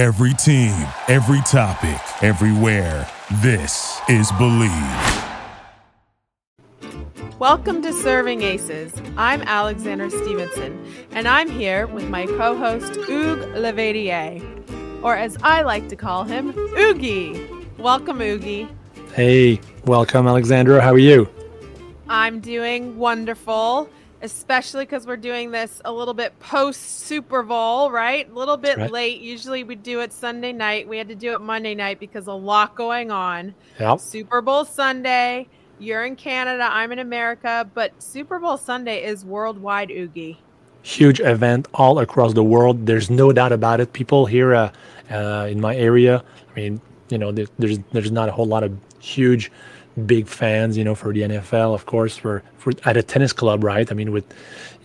Every team, every topic, everywhere. This is Believe. Welcome to Serving Aces. I'm Alexandra Stevenson, and I'm here with my co host, Hugues Levadier, or as I like to call him, Ougi. Welcome, Ougi. Hey, welcome, Alexandra. How are you? I'm doing wonderful, especially because we're doing this a little bit post Super Bowl, right? A little bit right. late. Usually we do it Sunday night. We had to do it Monday night because a lot going on. Yep. Super Bowl Sunday. You're in Canada, I'm in America, but Super Bowl Sunday is worldwide, Ougi. Huge event all across the world. There's no doubt about it. People here uh, uh, in my area, I mean, you know, there's there's not a whole lot of huge, big fans, you know, for the NFL, of course, for, for at a tennis club, right? I mean, with,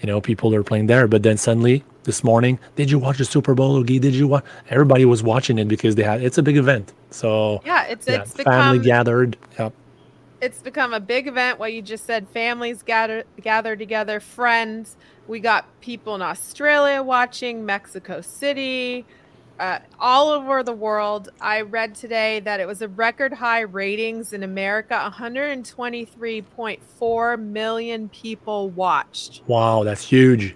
you know, people that are playing there. But then suddenly this morning, did you watch the Super Bowl, Ougi? Did you watch? Everybody was watching it because they had. It's a big event. So yeah, it's yeah, it's family become gathered. Yep. it's become a big event what you just said families gather gather together friends we got people in australia watching mexico city uh, all over the world i read today that it was a record high ratings in america 123.4 million people watched Wow, that's huge. Is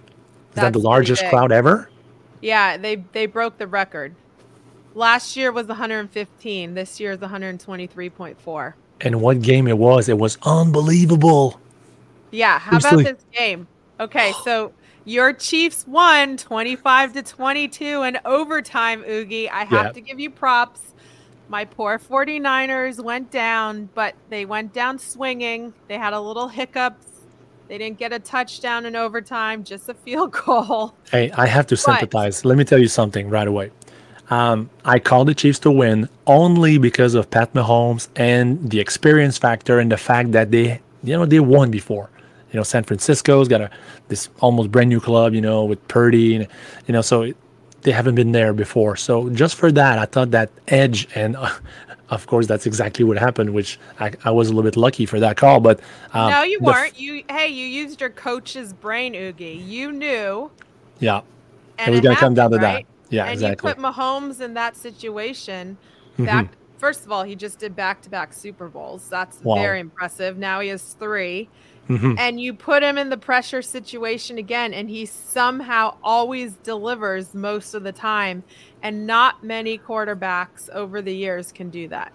that the largest crowd ever? yeah they they broke the record last year was 115 this year is 123.4 And what game it was? It was unbelievable. Yeah, how Seriously. about this game? Okay, so your Chiefs won 25 to 22 in overtime, Ougi. I have Yeah. to give you props. My poor 49ers went down, but they went down swinging. They had a little hiccups. They didn't get a touchdown in overtime, just a field goal. Hey, I have to But- sympathize. Let me tell you something right away. Um, I called the Chiefs to win only because of Pat Mahomes and the experience factor and the fact that they, you know, they won before. You know, San Francisco's got a this almost brand new club, you know, with Purdy, and you know, so it, they haven't been there before. So just for that, I thought that edge, and uh, of course, that's exactly what happened. Which I, I was a little bit lucky for that call, but um, no, you weren't. You hey, you used your coach's brain, Ougi. You knew. yeah, And it was going to come down to right? that. Yeah, and exactly. you put Mahomes in that situation. Mhm. Back first of all, he just did back-to-back Super Bowls. That's Wow. very impressive. Now he has 3. Mhm. And you put him in the pressure situation again and he somehow always delivers most of the time and not many quarterbacks over the years can do that.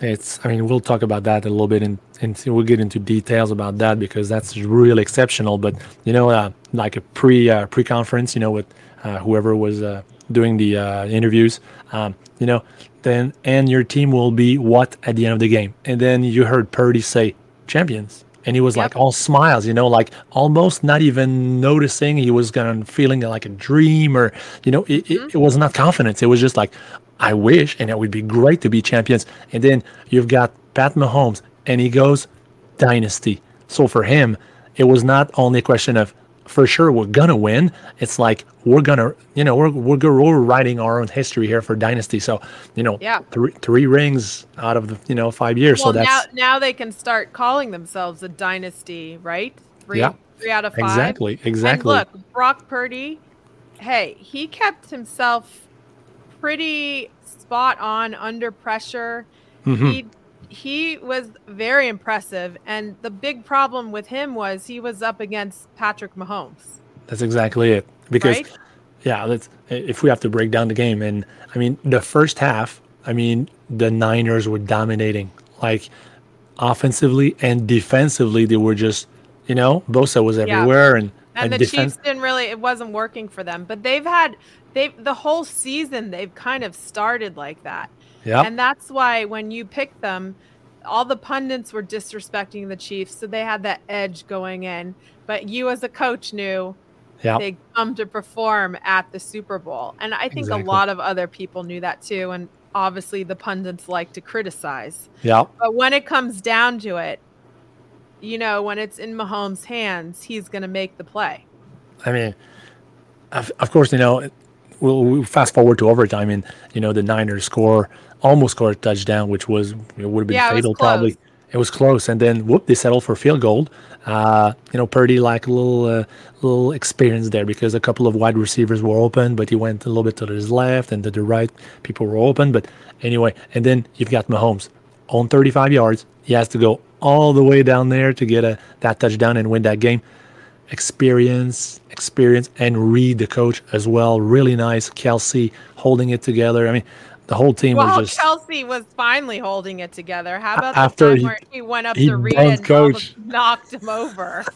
It's, I mean, we'll talk about that a little bit, and and we'll get into details about that because that's really exceptional. But you know, uh, like a pre uh, pre conference, you know, with uh, whoever was uh, doing the uh, interviews, um, you know, then and your team will be what at the end of the game, and then you heard Purdy say champions, and he was like all smiles, you know, like almost not even noticing he was gonna feeling like a dream or you know, it, it, mm-hmm. it was not confidence. It was just like, I wish, and it would be great to be champions. And then you've got Pat Mahomes, and he goes dynasty. So for him, it was not only a question of for sure we're gonna win. It's like we're gonna, you know, we're we're, we're writing our own history here for dynasty. So you know, Yeah. three three rings out of the you know five years. Well, so that's now now they can start calling themselves a dynasty, right? Three Yeah. three out of five. exactly exactly. And look, Brock Purdy, hey, he kept himself pretty spot on under pressure. Mhm. He he was very impressive, and the big problem with him was he was up against Patrick Mahomes. That's exactly it. Because Right? yeah, let's if we have to break down the game and I mean the first half, I mean the Niners were dominating. Like offensively and defensively they were just you know, Bosa was everywhere and And the defense Chiefs didn't really it wasn't working for them, but they've had they've the whole season they've kind of started like that. yeah. And that's why when you pick them, all the pundits were disrespecting the Chiefs, so they had that edge going in. But you, as a coach, knew Yeah. they come to perform at the Super Bowl, and I think Exactly. a lot of other people knew that too. And obviously, the pundits like to criticize, Yeah. but when it comes down to it, you know, when it's in Mahomes' hands, he's going to make the play. I mean, of, of course, you know, we'll, we'll fast forward to overtime, and you know the Niners score almost scored a touchdown, which was it would have been Yeah, it fatal close. probably. it was close, and then whoop, they settled for field goal. Uh, you know, Purdy like a little uh, little experience there because a couple of wide receivers were open, but he went a little bit to his left and to the right. People were open, but anyway, and then you've got Mahomes on 35 yards. He has to go all the way down there to get a that touchdown and win that game. Experience, experience, and read the coach as well. Really nice. Kelce holding it together. I mean, the whole team well, was just Kelce was finally holding it together. How about after he- where he went up he to bumped and coach. knocked him over?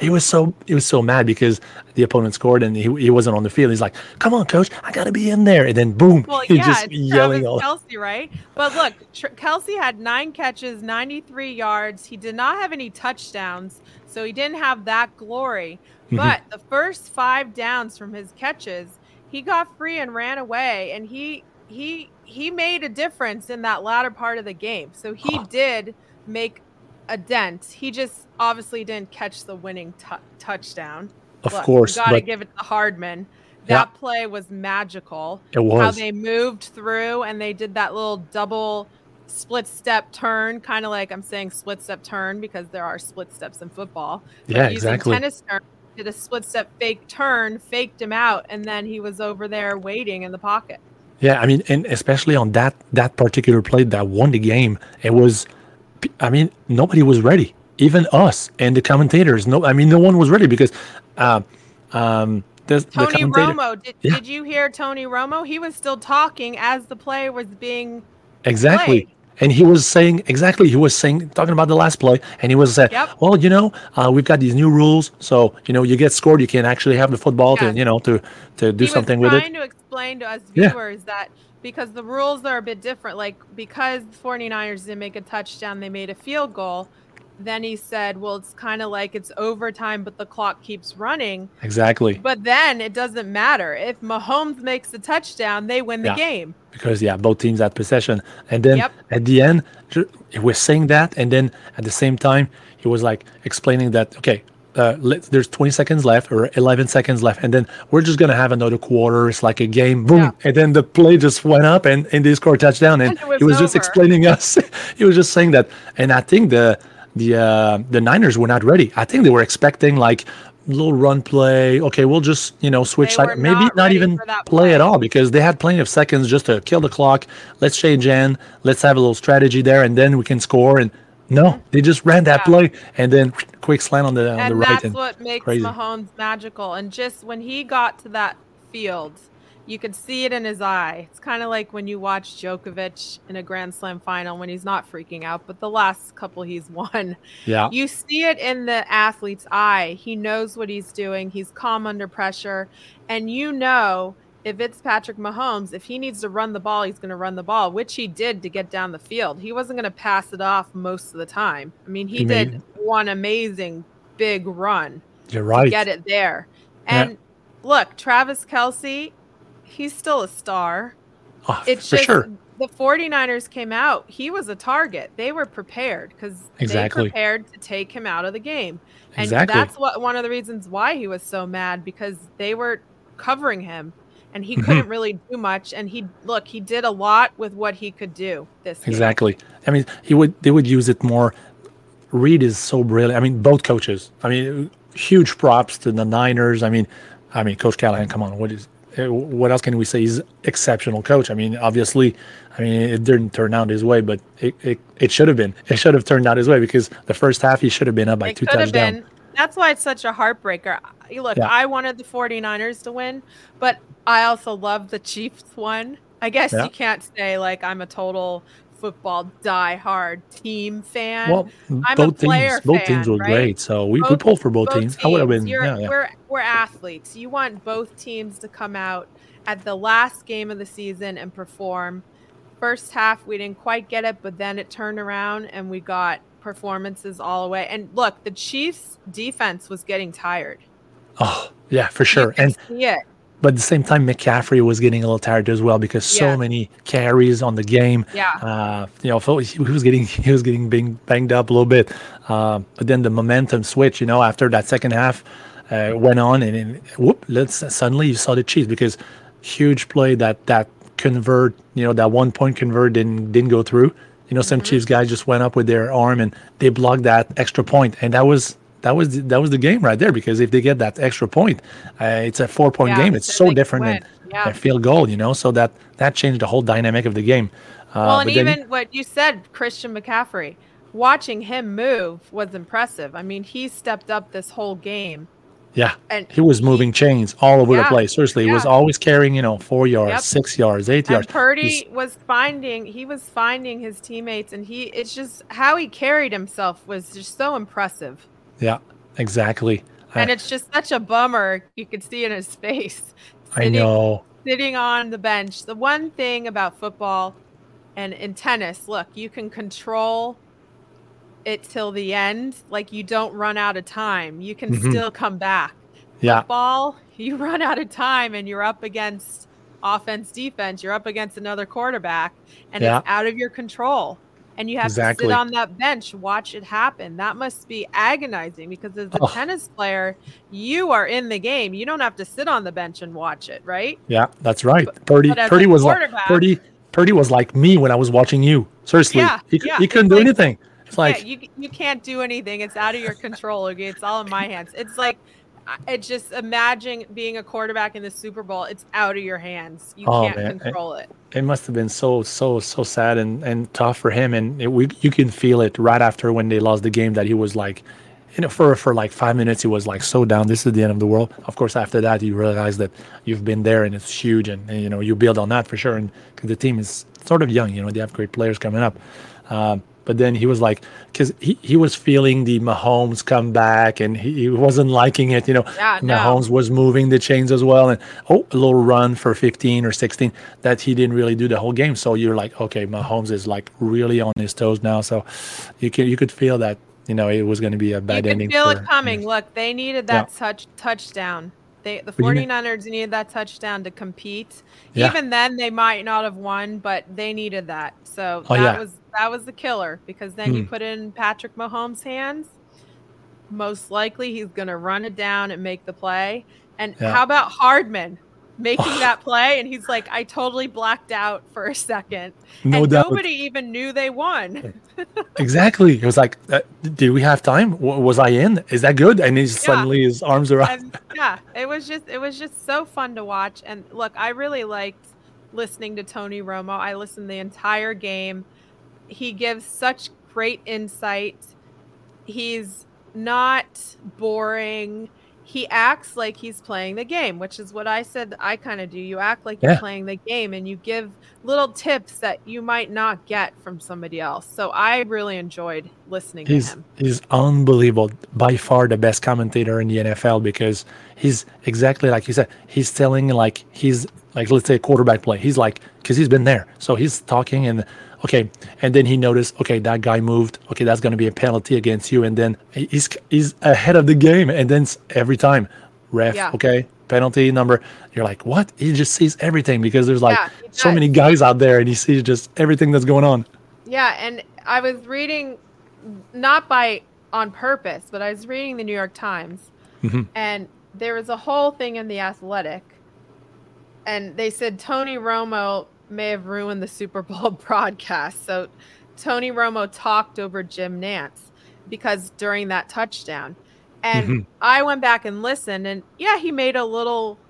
he was so he was so mad because the opponent scored and he, he wasn't on the field. He's like, "Come on, coach, I gotta be in there!" And then boom, Well, he yeah, just it's yelling all. Kelce, right? But look, Tr- Kelce had nine catches, 93 yards. He did not have any touchdowns, so he didn't have that glory. Mm-hmm. But the first five downs from his catches, he got free and ran away, and he he he made a difference in that latter part of the game. So he uh-huh. did make a dent. He just obviously didn't catch the winning tou touchdown. Of Look, course, got to give it to Hardman. Yeah. That play was magical it was how they moved through and they did that little double split step turn, kind of like I'm saying split step turn because there are split steps in football. But yeah, exactly. Tennis turn, did a split step fake turn, faked him out, and then he was over there waiting in the pocket. Yeah, I mean, and especially on that that particular play that won the game, it was, I mean, nobody was ready, even us and the commentators. No, I mean, no one was ready because, uh, um, the, Tony Romo, did, Yeah. did you hear Tony Romo? He was still talking as the play was being exactly. played. And he was saying exactly. He was saying talking about the last play, and he was saying, Yep. "Well, you know, uh, we've got these new rules, so you know, you get scored, you can actually have the football Yeah. to, you know, to to do he something was with trying to explain to us Yeah. viewers that because the rules are a bit different like because the 49ers didn't make a touchdown they made a field goal then he said well it's kind of like it's overtime but the clock keeps running. Exactly, but then it doesn't matter. If mahomes makes the touchdown they win the Yeah. game. Because yeah, both teams had possession, and then Yep. at the end, he was saying that, and then at the same time, he was like explaining that okay. Uh, let, there's 20 seconds left or 11 seconds left and then we're just gonna have another quarter. It's like a game. Boom. Yeah. and then the play just went up and, and they scored a touchdown and, And was he was just explaining us. He was just saying that. And i think the the uh, the niners were not ready i think they were expecting like a little run play okay we'll just you know switch side maybe not not even that play at all because they had plenty of seconds just to kill the clock. Let's change in. Let's have a little strategy there, and then we can score. And no, they just ran that Mm-hmm. Yeah. play and then quick slant on the on the right. and that's what makes crazy. Mahomes magical. And just when he got to that field, you could see it in his eye. It's kind of like when you watch Djokovic in a Grand Slam final when he's not freaking out, but the last couple he's won, yeah, you see it in the athlete's eye. He knows what he's doing. He's calm under pressure, and you know. If it's Patrick Mahomes, if he needs to run the ball, he's going to run the ball, which he did to get down the field. He wasn't going to pass it off most of the time. I mean, he, He made- did one amazing big run you're right. get it there. Yeah. And look, Travis Kelce, he's still a star. Oh, It's for just sure. the 49ers came out. He was a target. They were prepared because Exactly. they prepared to take him out of the game. And Exactly. that's what one of the reasons why he was so mad because they were covering him and he Mhm. couldn't really do much. And he look, he did a lot with what he could do this game. Exactly. I mean, he would they would use it more. Reid is so brilliant. I mean, both coaches. I mean, huge props to the Niners. I mean, I mean, Coach Callahan. Come on, what is Eh, what else can we say? He's exceptional coach. I mean, obviously, I mean, it didn't turn out his way, but it it, it should have been. It should have turned out his way because the first half he should have been up by it two touchdowns. That's why it's such a heartbreaker. Look, Yeah. I wanted the 49ers to win, but I also love the Chiefs one. I guess Yeah. you can't say like I'm a total football die-hard team fan. Well, I'm a both player teams, both teams were right? great. So we, we Both- pulled for both, both teams. I would have been. Yeah, yeah. We're we're athletes. You want both teams to come out at the last game of the season and perform. First half we didn't quite get it, but then it turned around and we got performances all the way. And look, the Chiefs defense was getting tired. Oh, yeah, for sure. And see it. But at the same time, McCaffrey was getting a little tired as well because so Yeah. many carries on the game. Yeah. Uh, you know, he was getting he was getting bang, banged up a little bit. Uh, but then the momentum switch, you know, after that second half uh, went on, and, and whoop, let's suddenly you saw the Chiefs because huge play that that convert, you know, that one point convert didn't didn't go through. You know, some Chiefs guys just went up with their arm and they blocked that extra point, and that was that was the, that was the game right there. Because if they get that extra point, uh, it's a four point Yeah, game. It's so so they can different win. than Yeah. a field goal. You know, so that that changed the whole dynamic of the game. Uh, Well, and but then- even what you said, Christian McCaffrey, watching him move was impressive. I mean, he stepped up this whole game, yeah, and he was moving chains all over the place. Seriously, he was always carrying you know four yards, Yep. six yards, eight And yards. Purdy He's- was finding he was finding his teammates, and he it's just how he carried himself was just so impressive. Yeah, exactly. And I, it's just such a bummer. You could see in his face. I know. sitting on the bench. The one thing about football and in tennis, look, you can control it till the end. Like you don't run out of time. You can Mhm. still come back. Yeah, Football, you run out of time and you're up against offense, defense. You're up against another quarterback and Yeah. it's out of your control. And you have to sit on that bench, watch it happen. That must be agonizing because as a Oh. tennis player, you are in the game. You don't have to sit on the bench and watch it, right? yeah, that's right. Purdy, but Purdy was like Purdy. Purdy was like me when I was watching you. Seriously, Yeah, he, yeah, he couldn't it's do like- anything. It's like yeah, you you can't do anything. It's out of your control. Okay, it's all in my hands. It's like I- it just imagine being a quarterback in the Super Bowl. It's out of your hands. You Oh, can't man. control it. it must have been so so so sad and and tough for him and it, we, you can feel it right after when they lost the game that he was like you know for for like five minutes he was like so down this is the end of the world of course after that you realize that you've been there and it's huge and, and, you know you build on that for sure and 'cause the team is sort of young you know they have great players coming up um, but then he was like, because he, he was feeling the Mahomes come back and he, he wasn't liking it. You know, Yeah, no. Mahomes was moving the chains as well. And oh, a little run for 15 or 16 that he didn't really do the whole game. So you're like, okay, Mahomes is like really on his toes now. So you can you could feel that you know it was going to be a You bad ending. feel for- it coming. Look, they needed Yeah. that touch touchdown. They the do you mean? 49ers needed that touchdown to compete. Yeah. Even then they might not have won, but they needed that. So Oh, that yeah. was that was the killer because then you Hmm. put in Patrick Mahomes' hands. Most likely he's going to run it down and make the play. And Yeah. how about Hardman making that play and he's like I totally blacked out for a second. No and doubt. nobody even knew they won. Exactly. It was like, uh, did we have time? W- was I in? Is that good? And he's suddenly his arms are up. yeah, it was just it was just so fun to watch. And look, I really liked listening to Tony Romo. I listened the entire game. He gives such great insight. He's not boring. He acts like he's playing the game, which is what I said I kind of do. You act like you're playing the game and you give little tips that you might not get from somebody else. So I really enjoyed listening to He's him. he's unbelievable. By far the best commentator in the NFL because he's exactly like you said. He's telling like he's like let's say quarterback play. He's like because he's been there, so he's talking and okay, and then he noticed okay that guy moved. Okay, that's going to be a penalty against you, and then he's he's ahead of the game, and then every time ref Yeah. okay penalty number. You're like what? He just sees everything because there's like Yeah, so many guys out there, and he sees just everything that's going on. Yeah, and I was reading not by on purpose, but I was reading the New York Times Mhm. and there was a whole thing in the athletic and they said Tony Romo may have ruined the Super Bowl broadcast. So Tony Romo talked over Jim Nantz because during that touchdown. And Mhm. I went back and listened and yeah, he made a little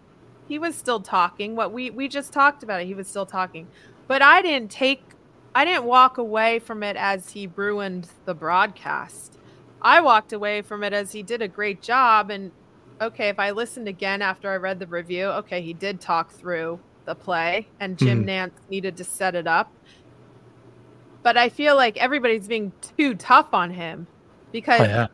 he was still talking. What we we just talked about it, he was still talking. But I didn't take I didn't walk away from it as he ruined the broadcast. I walked away from it as he did a great job. And okay, if I listened again after I read the review, okay, he did talk through the play and Jim Mhm. Nantz needed to set it up. But I feel like everybody's being too tough on him because Oh yeah.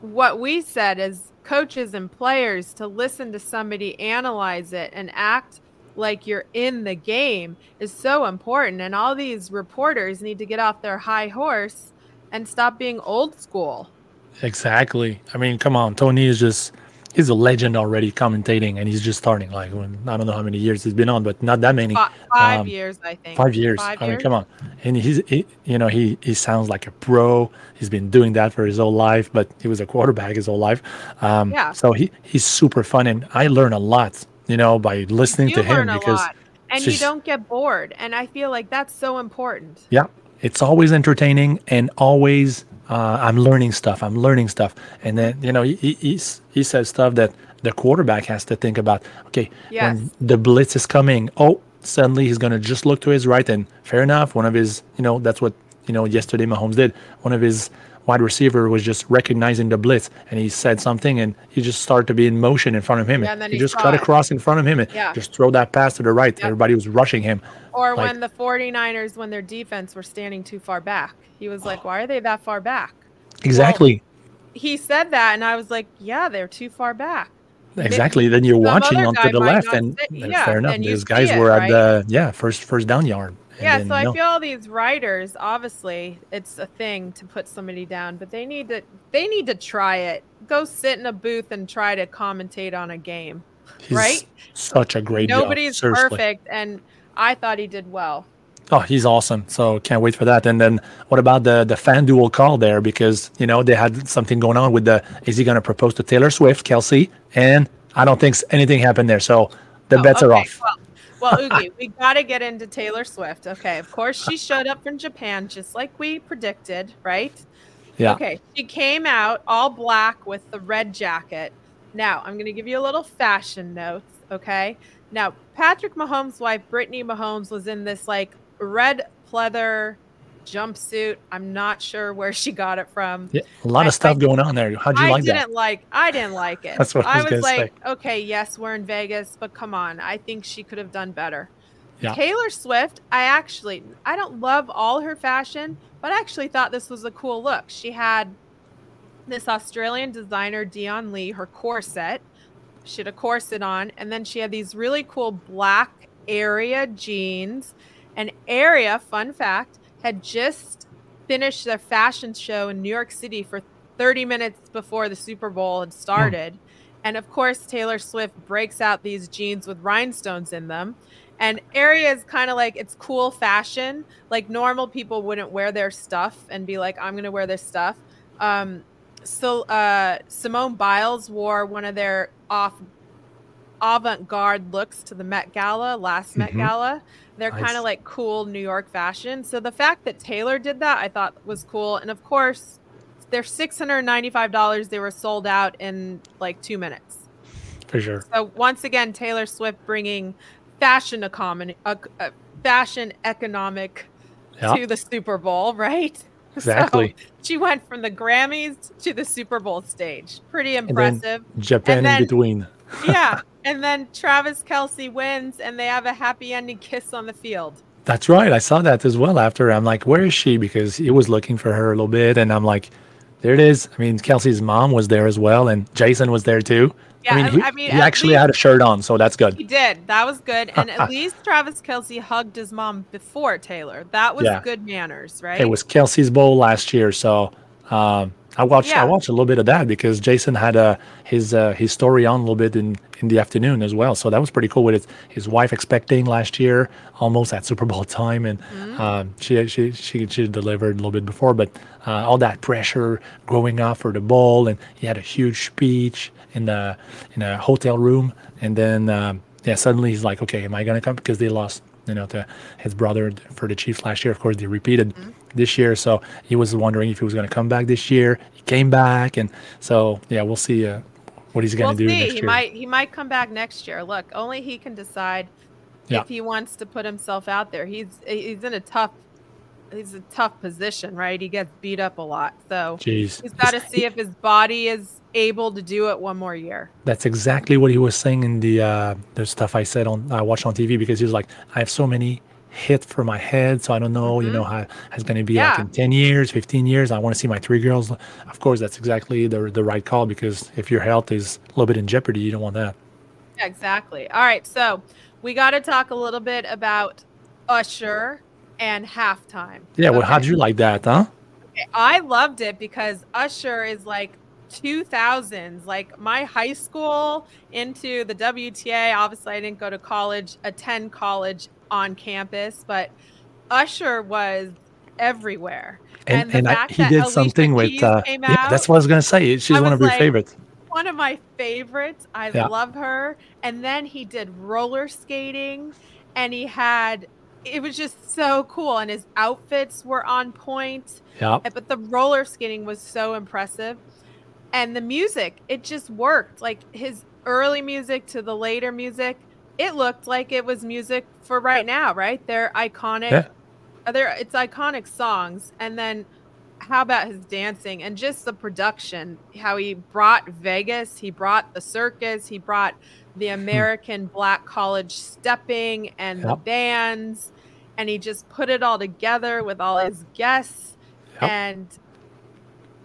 what we said as coaches and players to listen to somebody analyze it and act like you're in the game is so important and all these reporters need to get off their high horse and stop being old school Exactly. I mean, come on. Tony is just, he's a legend already commentating and he's just starting. Like, when, I don't know how many years he's been on, but not that many. Fi- five Um, years i think Five years. Five I mean, come on. And he's, he, you know, he, he sounds like a pro. He's been doing that for his whole life, but he was a quarterback his whole life. Um, Yeah. So he, he's super fun. And I learn a lot, you know, by listening to him because, and you don't get bored and i feel like that's so important yeah, it's always entertaining and always uh, I'm learning stuff. I'm learning stuff, and then you know he he, he says stuff that the quarterback has to think about. Okay, Yes. when the blitz is coming, oh, suddenly he's gonna just look to his right, and fair enough. One of his, you know, that's what you know yesterday Mahomes did. One of his wide receiver was just recognizing the blitz, and he said something, and he just started to be in motion in front of him, Yeah, and then he he just cut it. across in front of him, and Yeah. just throw that pass to the right. Yep. Everybody was rushing him. Or Like- when the 49ers, when their defense were standing too far back, he was like, "Why are they that far back?" Exactly. He said that, and I was like, "Yeah, they're too far back." Exactly. Then you're some watching onto the left, and sit- yeah, fair enough. These guys it, were at right? the yeah first first down yard. Yeah, so I feel all these writers, obviously, it's a thing to put somebody down, but they need to they need to try it. Go sit in a booth and try to commentate on a game. He's right? Such a great. Nobody's seriously. perfect, and I thought he did well. Oh, he's awesome. So can't wait for that. And then what about the the fan duel call there? Because you know they had something going on with the is he going to propose to Taylor Swift, Kelce? And I don't think anything happened there. So the Oh, bets are off. Well, well Ougi, we got to get into Taylor Swift. Okay, of course she showed up from Japan just like we predicted, right? Yeah. Okay, she came out all black with the red jacket. Now, I'm going to give you a little fashion notes, okay? Now, Patrick Mahomes' wife, Brittany Mahomes, was in this like red pleather jumpsuit. I'm not sure where she got it from. Yeah, a lot I- of stuff I- going on there. How'd you I like didn't like I didn't like it. That's what I was gonna like, say. okay, yes, we're in Vegas, but come on. I think she could have done better. Yeah. Taylor Swift, I actually I don't love all her fashion, but I actually thought this was a cool look. She had this Australian designer Dion Lee, her corset. She had a corset on, and then she had these really cool black area jeans. And Area, fun fact, had just finished their fashion show in New York City for 30 minutes before the Super Bowl had started. And of course, Taylor Swift breaks out these jeans with rhinestones in them. And Area is kind of like it's cool fashion. Like normal people wouldn't wear their stuff and be like, I'm going to wear this stuff. Um, so uh, Simone Biles wore one of their off avant-garde looks to the Met Gala last Met Mhm. Gala. They're kind of like cool New York fashion. So the fact that Taylor did that, I thought was cool. And of course, they're six hundred ninety-five dollars. They were sold out in like two minutes. For sure. So once again, Taylor Swift bringing fashion economy, uh, uh, fashion economic Yeah. to the Super Bowl, right? Exactly. So she went from the Grammys to the Super Bowl stage. Pretty then- impressive. Japan and in between. Yeah. And then Travis Kelce wins and they have a happy ending kiss on the field. That's right. I saw that as well after. I'm like, where is she? Because he was looking for her a little bit. And I'm like, there it is. I mean, Kelce's mom was there as well. And Jason was there too. Yeah, I mean, he, I mean, he actually had a shirt on. So that's good. He did. That was good. And at least Travis Kelce hugged his mom before Taylor. That was Yeah. good manners, right? It was Kelce's bowl last year. So um, I watched Yeah. I watched a little bit of that because Jason had uh, his uh, his story on a little bit in, in the afternoon as well. So that was pretty cool with his, his wife expecting last year, almost at Super Bowl time, and Mm-hmm. um, she, she she she delivered a little bit before, but uh, all that pressure growing up for the bowl, and he had a huge speech in the in a hotel room, and then um, yeah, suddenly he's like, okay, am I gonna come because they lost you know to his brother for the Chiefs last year. Of course, they repeated Mm-hmm. this year, so he was wondering if he was going to come back this year. He came back, and so yeah, we'll see uh, what he's going to we'll do see. next He year. might he might come back next year. Look, only he can decide Yeah. if he wants to put himself out there. He's he's in a tough he's a tough position, right? He gets beat up a lot. So Jeez, he's got to see if his body is able to do it one more year. That's exactly what he was saying in the uh, the stuff I said on I watched on TV because he was like, I have so many hit for my head, so I don't know, you know, how it's going to be like Mm-hmm. In ten years, fifteen years. I want to see my three girls. Of course, that's exactly the the right call because if your health is a little bit in jeopardy, you don't want that. Exactly. All right, so we got to talk a little bit about Usher and halftime. Yeah, well, how'd you like that, huh? I loved it because Usher is like 2000s, like my high school into the WTA. Obviously, I didn't go to college, attend college on campus, but Usher was everywhere. And the and, I, he did Alicia something with uh, yeah, that's what I was gonna say. She's one of your like, favorites. One of my favorites. I Yeah. love her. And then he did roller skating and he had it was just so cool, and his outfits were on point. Yeah. But the roller skating was so impressive, and the music it just worked. Like his early music to the later music, it looked like it was music for right now. Right? They're iconic. Yeah. uh, They're it's iconic songs, and then how about his dancing and just the production? How he brought Vegas, he brought the circus, he brought the American Black College stepping and the bands, and he just put it all together with all his guests, Yep. and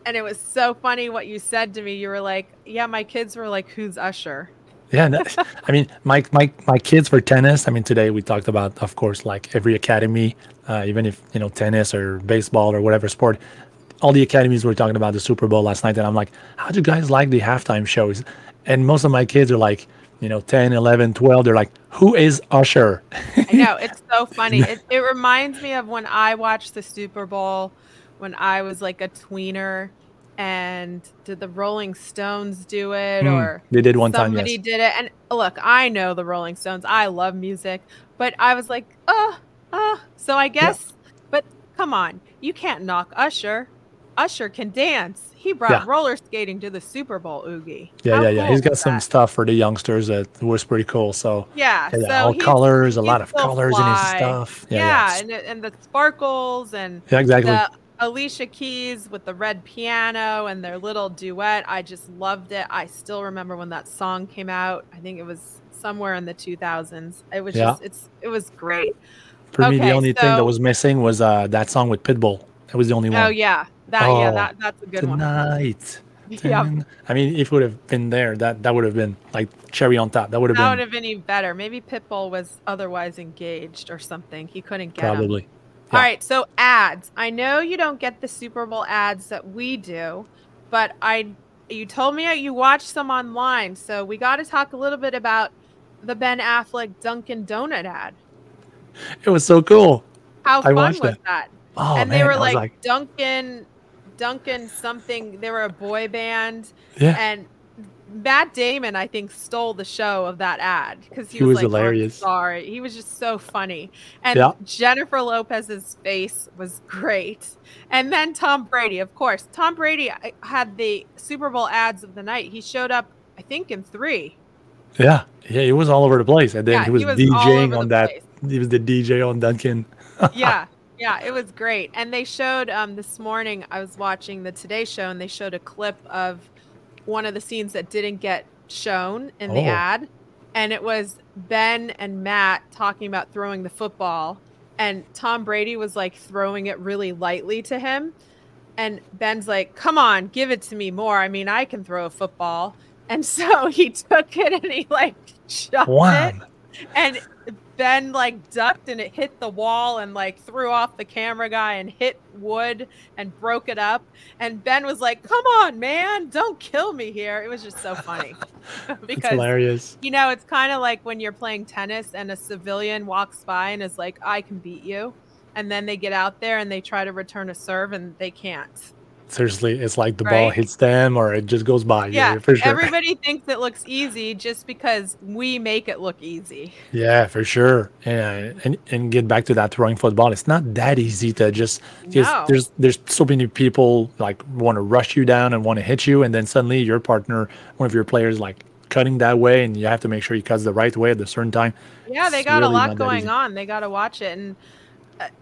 and it was so funny what you said to me. You were like, "Yeah, my kids were like, who's Usher?" Yeah, I mean, my my my kids for tennis. I mean, today we talked about, of course, like every academy, uh, even if you know tennis or baseball or whatever sport, all the academies were talking about the Super Bowl last night, and I'm like, how do you guys like the halftime shows? And most of my kids are like, you know, 10, 11, 12. They're like, who is Usher? I know it's so funny. It, it reminds me of when I watched the Super Bowl when I was like a tweener. And did the Rolling Stones do it, Hmm, or they did one time, somebody yes. did it? And look, I know the Rolling Stones. I love music, but I was like, uh, uh. So I guess, but come on, you can't knock Usher. Usher can dance. He brought Yeah. roller skating to the Super Bowl, Ougi. Yeah, How yeah, yeah. cool He's got some that? stuff for the youngsters that was pretty cool. So Yeah, yeah, so all colors, a lot of so colors in his stuff. Yeah, Yeah, yeah, and the- and the sparkles and yeah, exactly. the Alicia Keys with the red piano and their little duet. I just loved it. I still remember when that song came out. I think it was somewhere in the 2000s. It was Yeah. just it's it was great. For me, the okay, only thing that was missing was uh, that song with Pitbull. That was the only one. Oh yeah. That yeah, Oh, that that's a good one. Tonight. Yeah. I mean, if it would have been there, that that would have been like cherry on top. That would have been That would have been even better. Maybe Pitbull was otherwise engaged or something. He couldn't get probably. All Yeah. right, so ads. I know you don't get the Super Bowl ads that we do, but I you told me you watched some online, so we got to talk a little bit about the Ben Affleck Dunkin' Donut ad. It was so cool. How I fun was that. that? Oh and man, they were like, like, Duncan, Duncan something. They were a boy band, yeah, and Matt Damon, I think, stole the show of that ad because he, He was, was like, "I'm hilarious. sorry, he was just so funny, and Yeah. Jennifer Lopez's face was great, and then Tom Brady, of course. Tom Brady uh, had the Super Bowl ads of the night. He showed up, I think, in three. yeah, yeah. It was all over the place, and then Yeah, he was, he was DJing on that. place. He was the DJ on Duncan. yeah yeah it was great. And they showed um this morning i was watching the today show and they showed a clip of one of the scenes that didn't get shown in the Oh. ad. And it was ben and matt talking about throwing the football and tom brady was like throwing it really lightly to him. And ben's like come on give it to me more. I mean i can throw a football. And so he took it and he like shot it. One. and Ben like ducked and it hit the wall and like threw off the camera guy and hit wood and broke it up. And Ben was like, "Come on, man, don't kill me here." It was just so funny It's because hilarious. you know it's kind of like when you're playing tennis and a civilian walks by and is like, "I can beat you," and then they get out there and they try to return a serve and they can't. Seriously, it's like the ball hits them or it just goes by. Yeah, Yeah, for sure. everybody thinks it looks easy just because we make it look easy. Yeah, for sure. Yeah, and and get back to that throwing football. It's not that easy to just because No. there's there's so many people like want to rush you down and want to hit you, and then suddenly your partner, one of your players, like cutting that way, and you have to make sure he cuts the right way at the certain time. Yeah, they It's got a lot going on. They got to watch it. And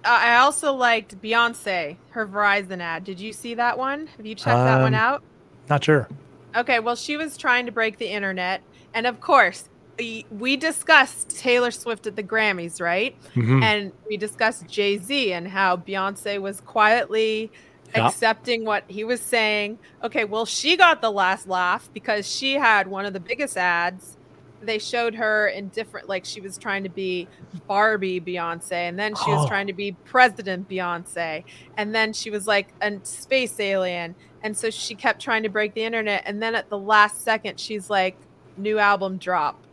I also liked Beyonce, her Verizon ad. Did you see that one? Have you checked that one Um, out? Not sure. Okay, well, she was trying to break the internet. And of course, we, discussed Taylor Swift at the Grammys, right? Mhm. And we discussed Jay Z and how Beyonce was quietly Yeah. accepting what he was saying. Okay, well, she got the last laugh because she had one of the biggest ads. They showed her in different, like she was trying to be Barbie Beyonce, and then she was Oh. trying to be President Beyonce, and then she was like a space alien. And so she kept trying to break the internet. And then at the last second, she's like, new album drop.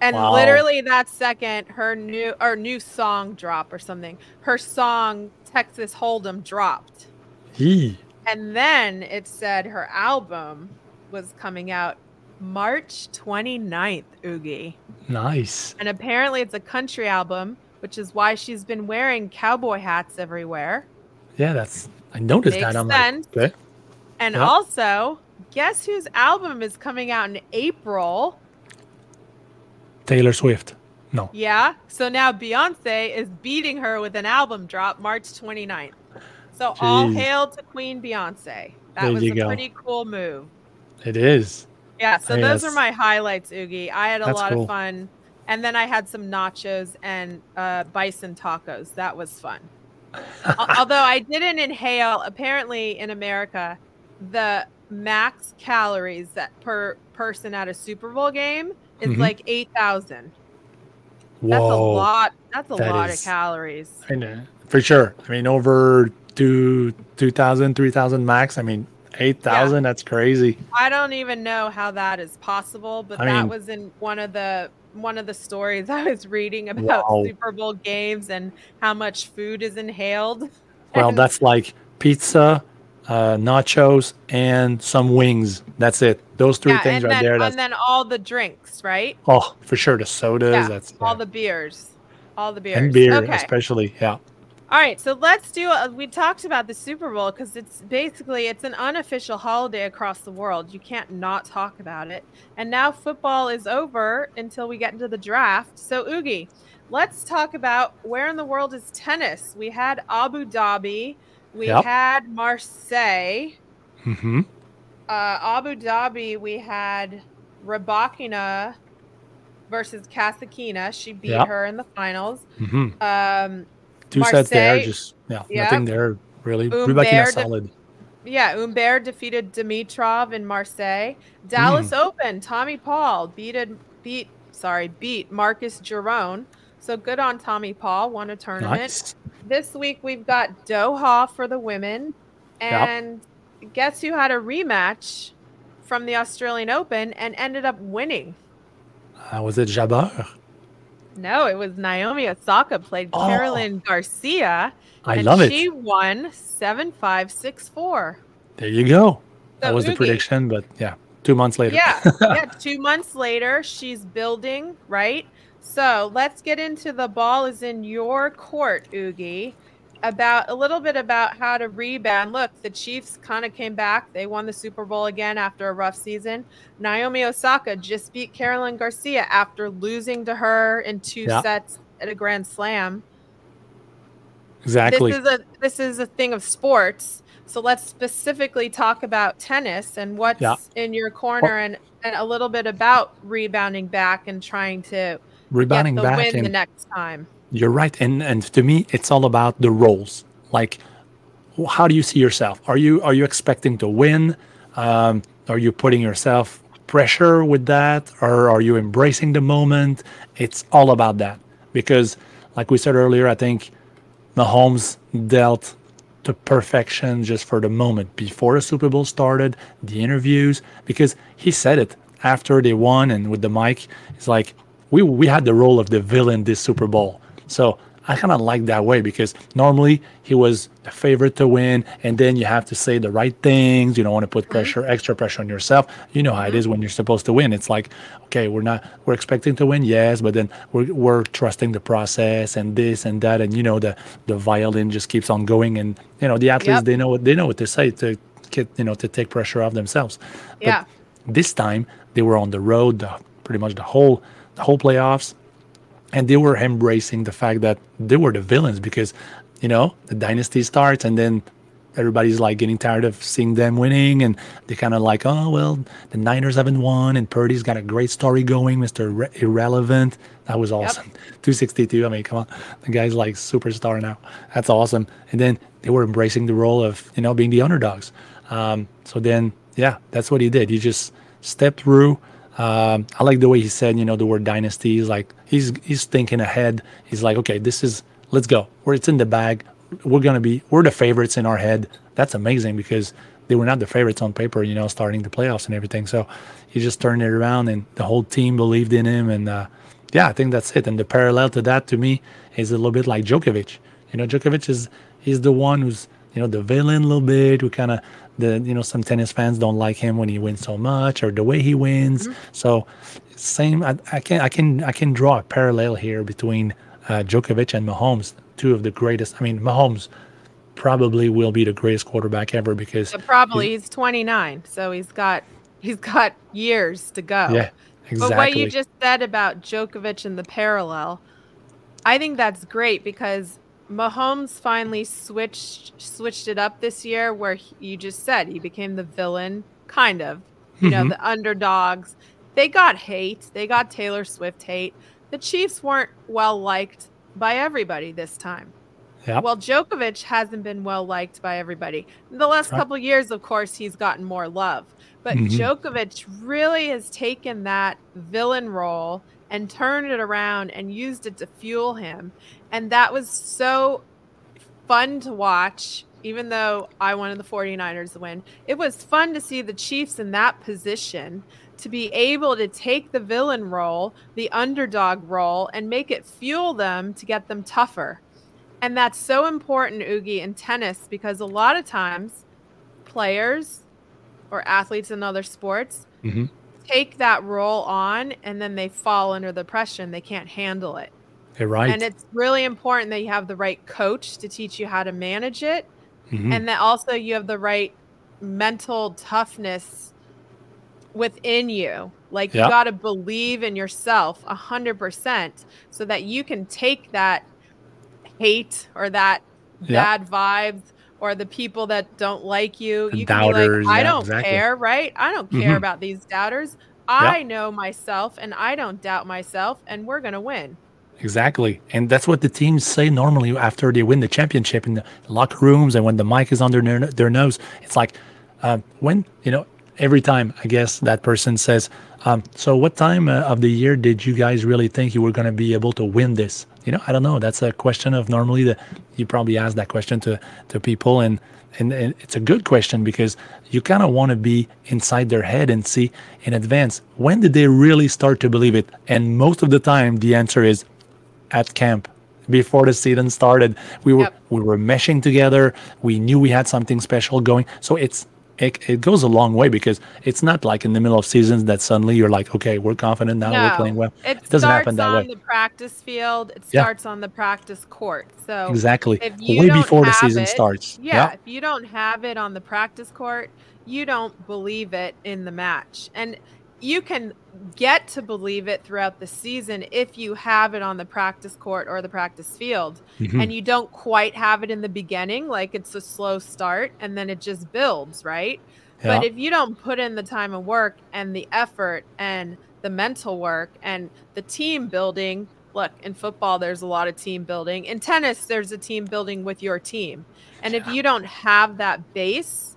And Wow. literally that second, her new or new song drop or something. Her song Texas Hold'em dropped. Yee. And then it said her album was coming out March 29th, Ougi. Nice. And apparently it's a country album which is why she's been wearing cowboy hats everywhere. Yeah, that's I noticed Makes that. I'm sense. like, okay. And Yeah. also, guess whose album is coming out in April? Taylor Swift. No. Yeah. So now Beyonce is beating her with an album drop March 29th. So all hail to Queen Beyonce. That There was a go. pretty cool move. It is. Yeah, so Hey, those are my highlights, Ougi. I had a lot cool. of fun. And then I had some nachos and uh, bison tacos. That was fun. Although I didn't inhale, apparently in America, the max calories that per person at a Super Bowl game is Mhm. like 8,000. Whoa. That's a lot. That's a That lot is- of calories. I know. For sure. I mean, over two, 2,000, 3,000 max. I mean, 8,000, that's crazy. I don't even know how that is possible, but I that mean- was in one of the one of the stories I was reading about Wow. Super Bowl games and how much food is inhaled. Well, And- that's like pizza, uh, nachos, and some wings. That's it. Those three yeah, things right then, there. That's, and then all the drinks, right? oh, for sure. The sodas. Yeah, that's all yeah. the beers, all the beers. and beer, Okay. especially. Yeah. All right, so let's do. Uh, we talked about the Super Bowl because it's basically it's an unofficial holiday across the world. You can't not talk about it. And now football is over until we get into the draft. So Ougi, let's talk about where in the world is tennis. We had Abu Dhabi, we Yep. had Marseille, hmm uh, Abu Dhabi. We had Rybakina versus Kasatkina. She beat Yep. her in the finals. hmm Um, Two sets there. Just, yeah, Yep. nothing there really. Rebecca de- solid. Yeah, Humbert defeated Dimitrov in Marseille. Dallas Hmm. Open, Tommy Paul beat beat sorry, beat Marcos Giron. So good on Tommy Paul, won a tournament. Nice. This week we've got Doha for the women. And guess who had a rematch from the Australian Open and ended up winning? Uh, was it Jabeur? No, it was Naomi Osaka played Oh. Caroline Garcia. I and love she it. won 7 5 6 4. There you go. That So, was the prediction, but yeah, two months later. Yeah, yeah. Two months later, she's building, right? So let's get into the ball is in your court, Ougi. About a little bit about how to rebound. Look, the Chiefs kind of came back. They won the Super Bowl again after a rough season. Naomi Osaka just beat Caroline Garcia after losing to her in two Yeah. sets at a Grand Slam. exactly. This is a this is a thing of sports. So let's specifically talk about tennis and what's Yeah. in your corner oh. and, and a little bit about rebounding back and trying to Rebounding get the back win the next time. You're right, and and to me, it's all about the roles. Like, how do you see yourself? Are you are you expecting to win? Um, are you putting yourself pressure with that, or are you embracing the moment? It's all about that because, like we said earlier, I think Mahomes dealt to perfection just for the moment before the Super Bowl started, the interviews, because he said it after they won and with the mic. It's like we we had the role of the villain this Super Bowl. So I kind of like that way because normally he was the favorite to win, and then you have to say the right things. You don't want to put uh-huh. pressure, extra pressure on yourself. You know how it is uh-huh. when you're supposed to win. It's like, okay, we're not, we're expecting to win, yes, but then we're we're trusting the process and this and that, and you know the the violin just keeps on going, and you know the athletes Yep. they know what they know what to say to get you know to take pressure off themselves. But Yeah. this time they were on the road, the, pretty much the whole the whole playoffs and they were embracing the fact that they were the villains because you know the dynasty starts and then everybody's like getting tired of seeing them winning and they kind of like oh well the niners haven't won and purdy's got a great story going mr Irre- irrelevant. That was awesome. 262 i mean come on. The guy's like superstar now. That's awesome. And then they were embracing the role of you know being the underdogs. Um, so then yeah that's what he did. He just stepped through um, I like the way he said, you know, the word dynasty. He's like, he's he's thinking ahead. He's like, okay, this is let's go. Where it's in the bag. We're gonna be we're the favorites in our head. That's amazing because they were not the favorites on paper, you know, starting the playoffs and everything. So he just turned it around, and the whole team believed in him. And uh, yeah, I think that's it. And the parallel to that to me is a little bit like Djokovic. You know, Djokovic is he's the one who's you know the villain a little bit. We kind of the you know some tennis fans don't like him when he wins so much or the way he wins. So same, I, I can I can I can draw a parallel here between uh, Djokovic and Mahomes, two of the greatest. I mean, Mahomes probably will be the greatest quarterback ever because probably he's 29, so he's got he's got years to go. yeah, exactly. But what you just said about Djokovic and the parallel, I think that's great because Mahomes finally switched switched it up this year where he, you just said he became the villain kind of. You know, Mhm. the underdogs. They got hate. They got Taylor Swift hate. The Chiefs weren't well liked by everybody this time. Yep. Well, Djokovic hasn't been well liked by everybody. The last Right. couple years, of course, he's gotten more love. But Mhm. Djokovic really has taken that villain role and turned it around and used it to fuel him. And that was so fun to watch, even though I wanted the 49ers to win. It was fun to see the Chiefs in that position to be able to take the villain role, the underdog role, and make it fuel them to get them tougher. And that's so important, Ougi, in tennis because a lot of times players or athletes in other sports Mhm. take that role on and then they fall under the pressure and they can't handle it. You're right. And it's really important that you have the right coach to teach you how to manage it Mhm. and that also you have the right mental toughness within you like Yeah. you got to believe in yourself a hundred percent so that you can take that hate or that Yeah. bad vibes or the people that don't like you The you can be doubters, like i yeah, don't exactly. care right i don't care Mhm. about these doubters i know myself and i don't doubt myself and we're gonna win Exactly. And that's what the teams say normally after they win the championship in the locker rooms and when the mic is under their, nose. It's like, um, when, you know, every time I guess that person says, um, so what time uh, of the year did you guys really think you were going to be able to win this? You know, I don't know. That's a question of normally the, you probably ask that question to, to people and, and, and it's a good question because you kind of want to be inside their head and see in advance when did they really start to believe it and most of the time the answer is at camp. Before the season started we were Yep. we were meshing together. We knew we had something special going. So it's it, it goes a long way because it's not like in the middle of seasons that suddenly you're like okay we're confident now we're playing well. It, it doesn't happen that way. It starts on the practice field. It Yeah. starts on the practice court. So exactly. if you way before the season it- starts. Yeah, if you don't have it on the practice court, you don't believe it in the match. And you can get to believe it throughout the season if you have it on the practice court or the practice field Mhm. and you don't quite have it in the beginning like it's a slow start and then it just builds, right? But if you don't put in the time and work and the effort and the mental work and the team building, look, in football, there's a lot of team building. In tennis, there's a team building with your team. And if you don't have that base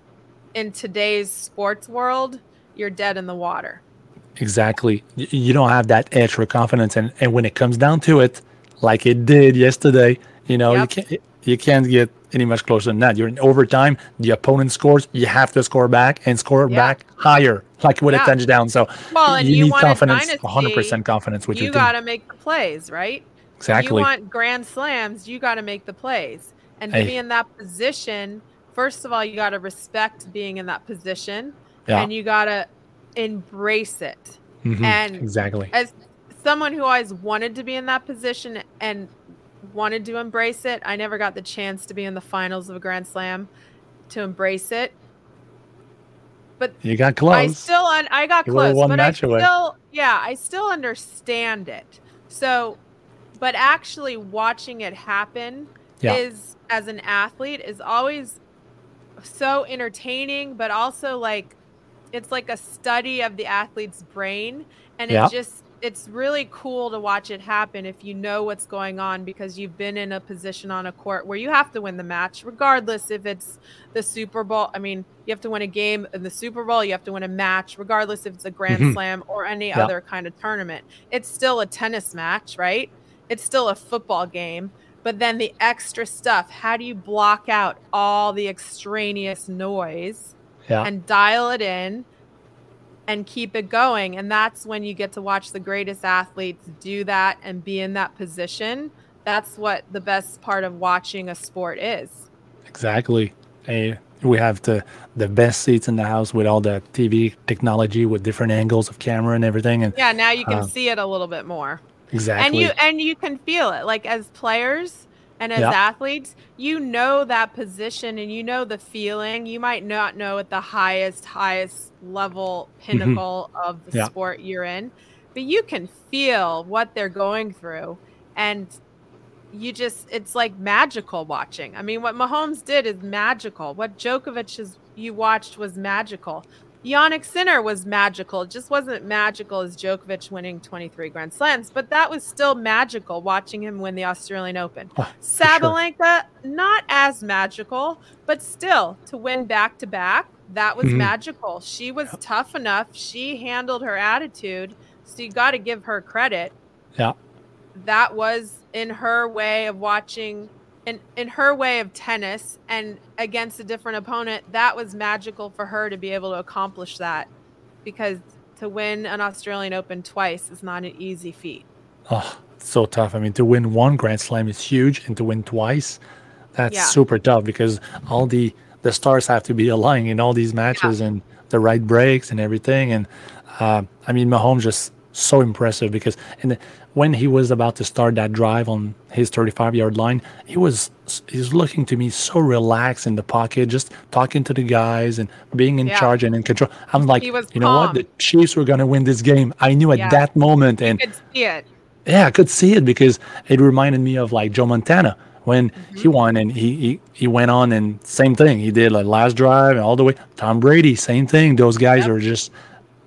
in today's sports world, you're dead in the water. Exactly. You don't have that extra confidence, and and when it comes down to it, like it did yesterday, you know, Yep. you can't you can't get any much closer than that. You're in overtime. The opponent scores. You have to score back and score Yeah. back higher, like with Yeah. a touchdown. So Well, you, you need confidence, dynasty, 100% confidence with you your team. got to make the plays, right? Exactly. You want grand slams, you got to make the plays. And to Hey. be in that position, first of all, you got to respect being in that position yeah. and you got to embrace it. mhm, and- exactly. As someone who always wanted to be in that position and wanted to embrace it, I never got the chance to be in the finals of a grand slam to embrace it. But You got close. I still un- I got You close, but I away. still yeah, I still understand it. So, but actually watching it happen Yeah. is as an athlete is always so entertaining, but also like it's like a study of the athlete's brain and Yeah. it just it's really cool to watch it happen if you know what's going on because you've been in a position on a court where you have to win the match regardless if it's the Super Bowl. I mean, you have to win a game in the Super Bowl, you have to win a match regardless if it's a Grand Mhm. Slam or any Yeah. other kind of tournament. It's still a tennis match, right? It's still a football game. But then the extra stuff, how do you block out all the extraneous noise yeah. and dial it in and keep it going? And that's when you get to watch the greatest athletes do that and be in that position. That's what the best part of watching a sport is. Exactly. Hey, we have the the best seats in the house with all the TV technology with different angles of camera and everything. And Yeah, now you can Uh, see it a little bit more. Exactly. And you and you can feel it. Like as players and as Yeah. athletes, you know that position and you know the feeling. You might not know at the highest, highest level pinnacle of the Mm-hmm. Yeah. sport you're in, but you can feel what they're going through. And you just it's like magical watching. I mean, what Mahomes did is magical. What Djokovic is you watched was magical. Jannik Sinner was magical. It just wasn't magical as Djokovic winning 23 Grand Slams, but that was still magical watching him win the Australian Open. Oh, for sure. Sabalenka, not as magical, but still to win back to back, that was Mhm. magical. She was tough enough. She handled her attitude. So you got to give her credit Yeah. that was in her way of watching in in her way of tennis and against a different opponent that was magical for her to be able to accomplish that because to win an Australian Open twice is not an easy feat. Oh, so tough. I mean, to win one Grand Slam is huge, and to win twice, that's Yeah. super tough because all the the stars have to be aligning in all these matches and the right breaks and everything. And uh, I mean, Mahomes just so impressive because and when he was about to start that drive on his 35 yard line, he was he's looking to me so relaxed in the pocket, just talking to the guys and being in Yeah. charge and in control. I'm like, you know what, the Chiefs were gonna win this game. I knew at Yeah. that moment, and You could see it. yeah, I could see it because it reminded me of like Joe Montana when Mm-hmm. he won and he, he he went on and same thing. He did like last drive and all the way. Tom Brady, same thing. Those guys Yep. are just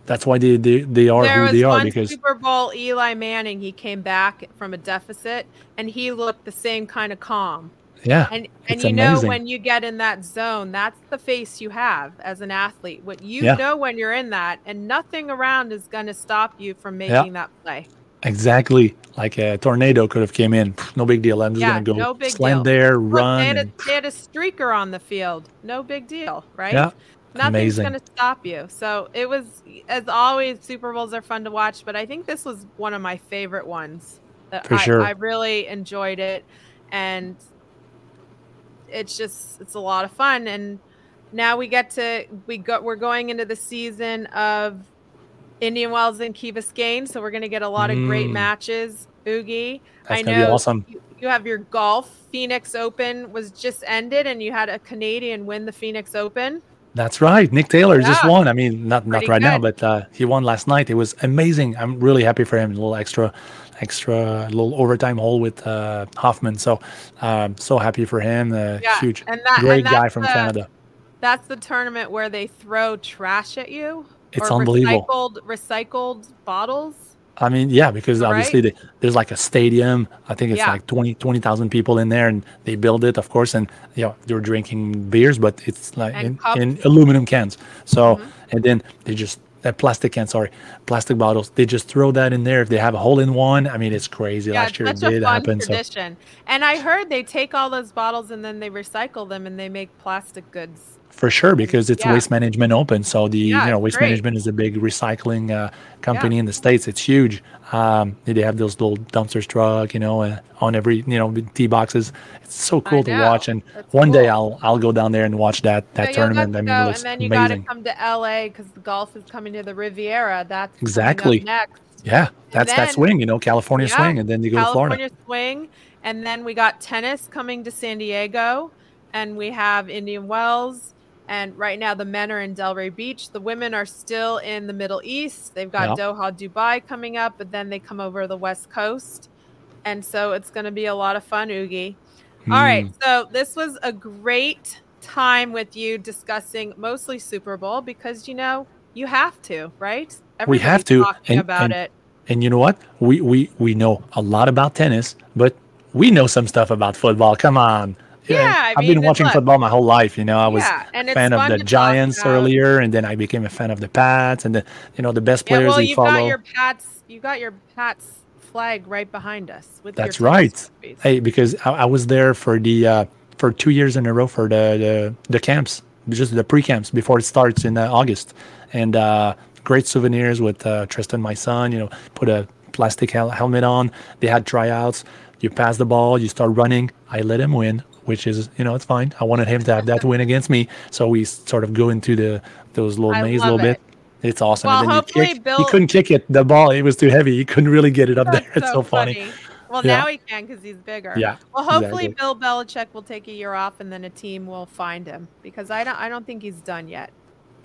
that's why they they, they are There who they are because Super Bowl Eli Manning he came back from a deficit and he looked the same kind of calm. yeah, And and you know when you get in that zone, that's the face you have as an athlete. What you Yeah. know when you're in that, and nothing around is going to stop you from making that play. exactly like a tornado could have came in. No big deal. I'm just Yeah, gonna go no big slam deal. there, run. they, had a, they had a streaker on the field. No big deal, right? Yeah, Nothing's going to stop you. So it was, as always, Super Bowls are fun to watch, but I think this was one of my favorite ones. For I, sure. I really enjoyed it, and it's just it's a lot of fun. And now we get to we got we're going into the season of Indian Wells and Key Biscayne, so we're going to get a lot of great Mm. matches. Ougi, That's I know awesome. you, you have your golf. Phoenix Open was just ended, and you had a Canadian win the Phoenix Open. That's right. Nick Taylor just won. I mean, not not Pretty right now, but uh, he won last night. It was amazing. I'm really happy for him. A little extra, extra little overtime hole with uh, Hoffman. So, um, so happy for him. Uh, Yeah, huge, and that- great and guy from the- Canada. That's the tournament where they throw trash at you. It's unbelievable. Recycled, recycled bottles. I mean, yeah, because Right? obviously they, there's like a stadium. I think it's Yeah. like 20 20,000 people in there, and they build it, of course, and you know they're drinking beers, but it's like in, in aluminum cans. So, Mhm. and then they just uh, plastic cans, sorry, plastic bottles. They just throw that in there. If they have a hole in one, I mean, it's crazy. Yeah, Last year it did happen. So. And I heard they take all those bottles and then they recycle them and they make plastic goods. For sure, because it's Yeah. Waste Management Open. So the Yeah, you know Waste great. Management is a big recycling uh, company in the states. It's huge. Um, they have those little dumpsters truck, you know, uh, on every you know tee boxes. It's so cool to watch. And That's one day. I'll I'll go down there and watch that that So tournament. get I mean, go, and then you got to come to LA because the golf is coming to the Riviera. That's Exactly. next. Yeah, that's that swing, you know, California Yeah, swing, and then you go to Florida. California swing, and then we got tennis coming to San Diego, and we have Indian Wells, and right now the men are in Delray Beach. The women are still in the Middle East. They've got Doha, Dubai coming up, but then they come over the West Coast, and so it's going to be a lot of fun, Ougi. All right, Mm, so this was a great time with you discussing mostly Super Bowl because you know you have to, right? We have to, talking and- about and- it. And you know what? We we we know a lot about tennis, but we know some stuff about football. Come on. Yeah, I I've mean, been watching football my whole life. You know, I was Yeah, and a fan of the Giants earlier, and then I became a fan of the Pats, and the you know the best Yeah, players well, you follow. got your Pats. You got your Pats flag right behind us. With That's right. Hey, because I, I was there for the uh, for two years in a row for the the, the camps, just the pre camps before it starts in uh, August, and uh, great souvenirs with uh, Tristan, my son. You know, put a plastic hel- helmet on. They had tryouts. You pass the ball, you start running. I let him win, which is you know it's fine. I wanted him to have that win against me, so we sort of go into the those little I maze a little it. bit. It's awesome. Well, and then hopefully kick, Bill- he couldn't kick it. The ball, it was too heavy. He couldn't really get it up there. It's so, funny. Well, Yeah. now he can because he's bigger. Yeah, Well, hopefully exactly. Bill Belichick will take a year off, and then a team will find him because I don't. I don't think he's done yet.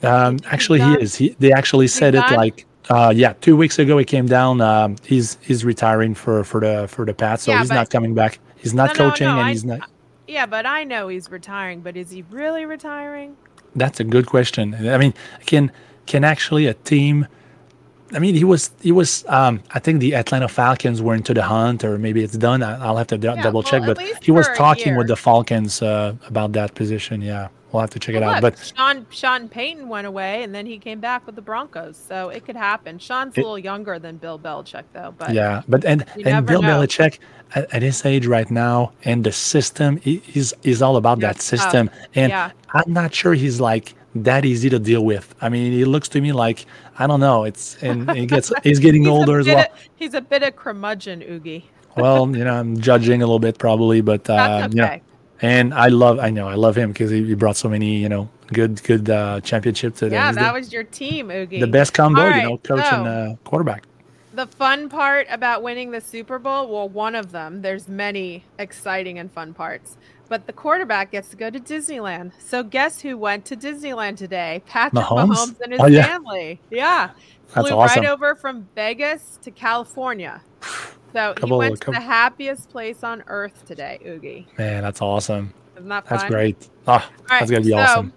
Um, He's actually, he is. He, they actually said it like, uh, yeah, two weeks ago he came down. Um, he's he's retiring for for the for the Pats, so Yeah, he's not coming back. He's not No, no, coaching, no, and I- he's not. Yeah, but I know he's retiring. But is he really retiring? That's a good question. I mean, can can actually a team? I mean, he was he was. Um, I think the Atlanta Falcons were into the hunt, or maybe it's done. I, I'll have to d- Yeah, double well, check. But he was talking with the Falcons uh, about that position. Yeah, we'll have to check it Well, out. look, But Sean Sean Payton went away, and then he came back with the Broncos, so it could happen. Sean's a little younger than Bill Belichick, though. But yeah, but and and Bill know. Belichick at, at his age right now, and the system, is he's all about that it's tough. system. And Yeah. I'm not sure he's like that easy to deal with. I mean, he looks to me like I don't know. It's and he gets he's getting he's older as well. of- he's a bit of a curmudgeon, Ougi. well, you know, I'm judging a little bit probably, but uh, That's you know, okay. And I love, I know, I love him because he, he brought so many, you know, good, good uh, championships to. Yeah, that the, was your team, Ougi. the best combo, All you know, coach and uh, quarterback. the fun part about winning the Super Bowl, well, one of them, there's many exciting and fun parts, but the quarterback gets to go to Disneyland. So guess who went to Disneyland today? Patrick Mahomes? Mahomes, and his Oh, yeah. family. Yeah. That's Flew awesome. right over from Vegas to California. So he Couple- went to couple- the happiest place on earth today, Ougi. Man, that's awesome. Isn't that fun? That's great. Ah, All right, that's gonna be so awesome.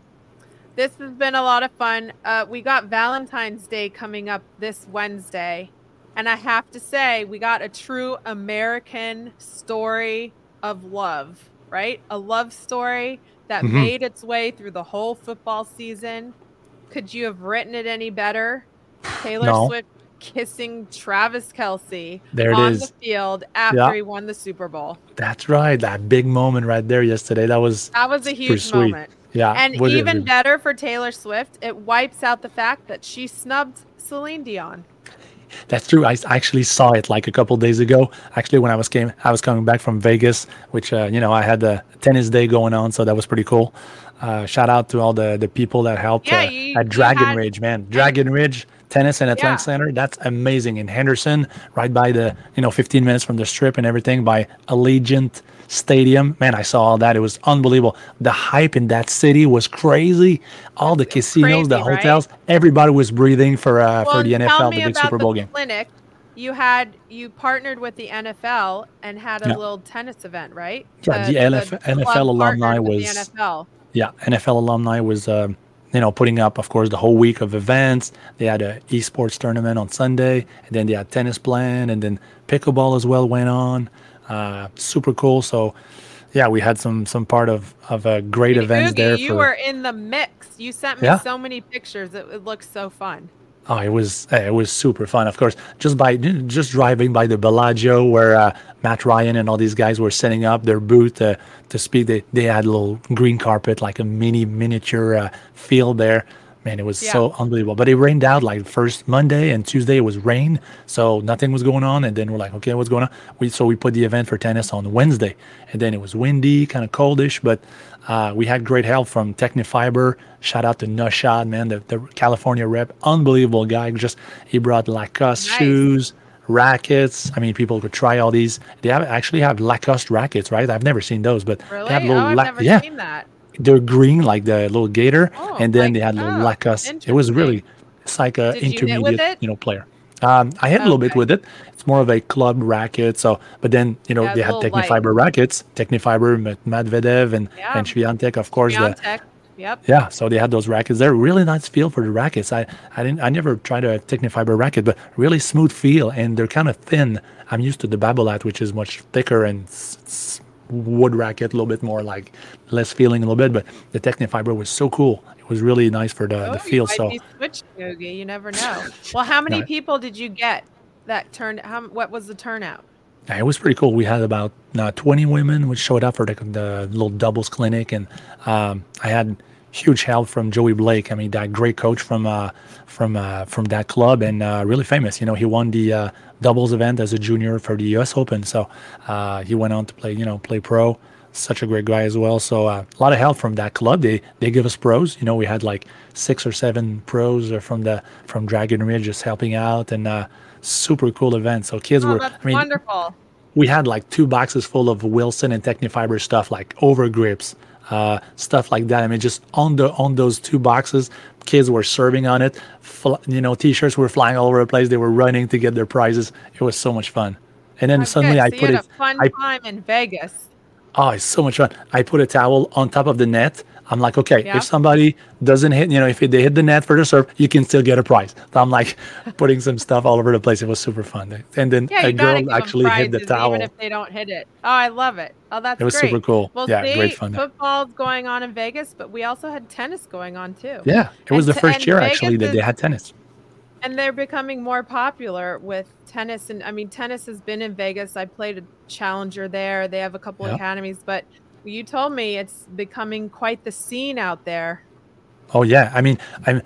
This has been a lot of fun. Uh, we got Valentine's Day coming up this Wednesday, and I have to say, we got a true American story of love, right? A love story that Mhm. made its way through the whole football season. Could you have written it any better? Taylor No. Swift kissing Travis Kelce There it on is. the field after Yeah. he won the Super Bowl. That's right. That big moment right there yesterday. That was That was a huge sweet. moment. yeah. And was even better for Taylor Swift, it wipes out the fact that she snubbed Celine Dion. That's true. I actually saw it like a couple days ago. Actually, when I was came, I was coming back from Vegas, which uh, you know I had the tennis day going on, so that was pretty cool. Uh, shout out to all the the people that helped Yeah, uh, you- at Dragon had- Ridge, man. Dragon Ridge Tennis and Athletic Yeah. Center. That's amazing in Henderson, right by the you know 15 minutes from the strip and everything by Allegiant Stadium. Man, I saw all that. It was unbelievable. The hype in that city was crazy. All the casinos, the crazy, right? hotels, everybody was breathing for uh, for Well, the tell NFL, the big Super the Bowl game. clinic. You had you partnered with the NFL and had a Yeah. little tennis event, right? Yeah, the LF NFL club alumni was- the NFL. yeah, NFL alumni was, um, you know, putting up, of course, the whole week of events. They had a esports tournament on Sunday, and then they had tennis planned, and then pickleball as well went on. Uh, super cool. So, yeah, we had some some part of of a great Hey, Ougi, there. you for, were in the mix. You sent me Yeah. so many pictures. It, it looks so fun. Oh, it was it was super fun. Of course, just by just driving by the Bellagio where uh, Matt Ryan and all these guys were setting up their booth uh, to speak. They they had a little green carpet, like a mini miniature uh, field there. Man, it was Yeah. so unbelievable. But it rained out like first Monday and Tuesday it was rain, so nothing was going on. And then we're like, okay, what's going on? We so we put the event for tennis on Wednesday, and then it was windy, kind of coldish, but uh, we had great help from Tecnifibre. Shout out to Nushad, man, the, the California rep, unbelievable guy. Just he brought Lacoste Nice. shoes, rackets. I mean, people could try all these. They have actually have Lacoste rackets, right? I've never seen those, but Really? they have little. Oh, little I've La- never yeah, seen that. They're green like the little gator, Oh, and then like- they had little oh, Lacoste. It was really it's like a Did intermediate, you know, player. Um, I had a little bit with it. It's more of a club racket. So, but then you know Yeah, they had little light. Rackets, Tecnifibre, M- Medvedev, and Yeah. and Swiatek, of course. The. Yep. yeah, so they had those rackets. They're really nice feel for the rackets. I, I didn't I never tried a Tecnifibre racket, but really smooth feel and they're kind of thin. I'm used to the Babolat, which is much thicker and wood racket, a little bit more like less feeling a little bit. But the Tecnifibre was so cool. It was really nice for the, Oh, the feel. So be switching, Ougi. You never know. Well, how many No. people did you get that turned? How what was the turnout? It was pretty cool. We had about uh, 20 women which showed up for the, the little doubles clinic, and um, I had huge help from Joey Blake. I mean, that great coach from uh, from uh, from that club, and uh, really famous. You know, he won the uh, doubles event as a junior for the U.S. Open, so uh, he went on to play, you know, play pro. such a great guy as well. So uh, a lot of help from that club. They they give us pros. You know, we had like six or seven pros from the from Dragon Ridge just helping out, and uh, super cool event. So kids Oh, were. that's I mean, wonderful. we had like two boxes full of Wilson and Tecnifibre stuff, like over grips, uh, stuff like that. I mean, just on the on those two boxes, kids were serving on it. Fl- you know, t-shirts were flying all over the place. They were running to get their prizes. It was so much fun. And then Oh, suddenly good. I So you put had it. a fun I time in Vegas. Oh, it's so much fun. I put a towel on top of the net. I'm like, okay, Yeah. if somebody doesn't hit, you know, if they hit the net for the serve, you can still get a prize. So I'm like putting some stuff all over the place. It was super fun. And then Yeah, a girl actually hit the towel. even if they don't hit it. Oh, I love it. Oh, that's It was great. super cool. Well, Yeah, see, great fun football's going on in Vegas, but we also had tennis going on too. Yeah, it was And the first year Vegas actually that they had tennis. and they're becoming more popular with tennis and i mean tennis has been in vegas i played a challenger there they have a couple Yeah. academies but you told me it's becoming quite the scene out there Oh yeah, I mean, I'm,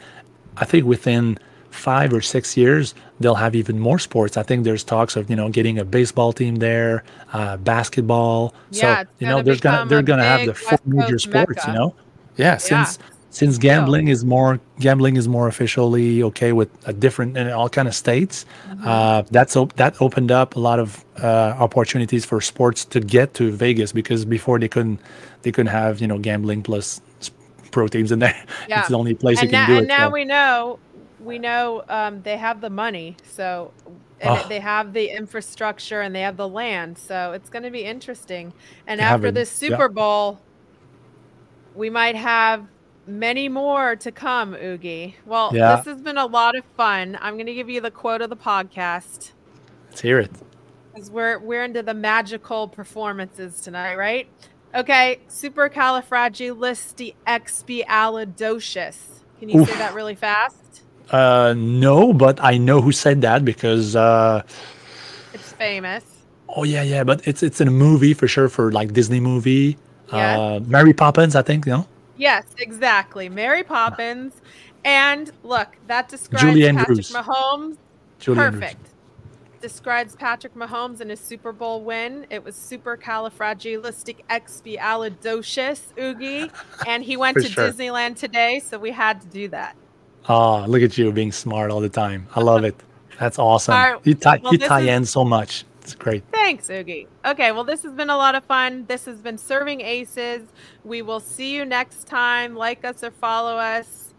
I think within five or six years they'll have even more sports. I think there's talks of you know getting a baseball team there, uh, basketball. Yeah, so you know there's gonna they're gonna have the four major sports. mecca. You know, yeah. Since since Yeah. gambling is more gambling is more officially okay with a different in all kind of states. Mm-hmm. Uh, that's op- that opened up a lot of uh, opportunities for sports to get to Vegas because before they couldn't they couldn't have you know gambling plus pro teams in there. Yeah. It's the only place and you can do and it. now so. we know we know um, they have the money so and Oh. they have the infrastructure and they have the land so it's going to be interesting and They after this yeah. super bowl we might have many more to come Ougi well Yeah. this has been a lot of fun i'm going to give you the quote of the podcast Let's hear it. because we're we're into the magical performances tonight, right? Okay, supercalifragilisticexpialidocious. Can you say that really fast? Uh, no, but I know who said that because uh, It's famous. oh yeah, yeah, but it's it's in a movie for sure for like Disney movie. Yes. Uh, Mary Poppins, I think. You know, Yes, exactly. Mary Poppins. And look, that describes Julie Patrick Andrews. Mahomes. Julie Andrews. Perfect. Describes Patrick Mahomes in his Super Bowl win. It was super supercalifragilisticexpialidocious, Ougi. And he went to sure. Disneyland today, so we had to do that. Oh, look at you being smart all the time. I love it. That's awesome. Right, You tie well, you tie is- in so much. It's great. Thanks, Ougi. Okay, well, this has been a lot of fun. This has been Serving Aces. We will see you next time. Like us or follow us.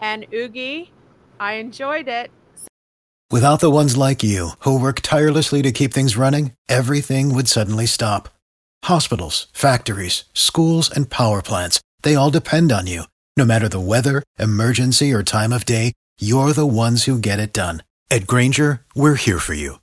And Ougi, I enjoyed it. Without the ones like you, who work tirelessly to keep things running, everything would suddenly stop. Hospitals, factories, schools, and power plants, they all depend on you. No matter the weather, emergency, or time of day, you're the ones who get it done. At Granger, we're here for you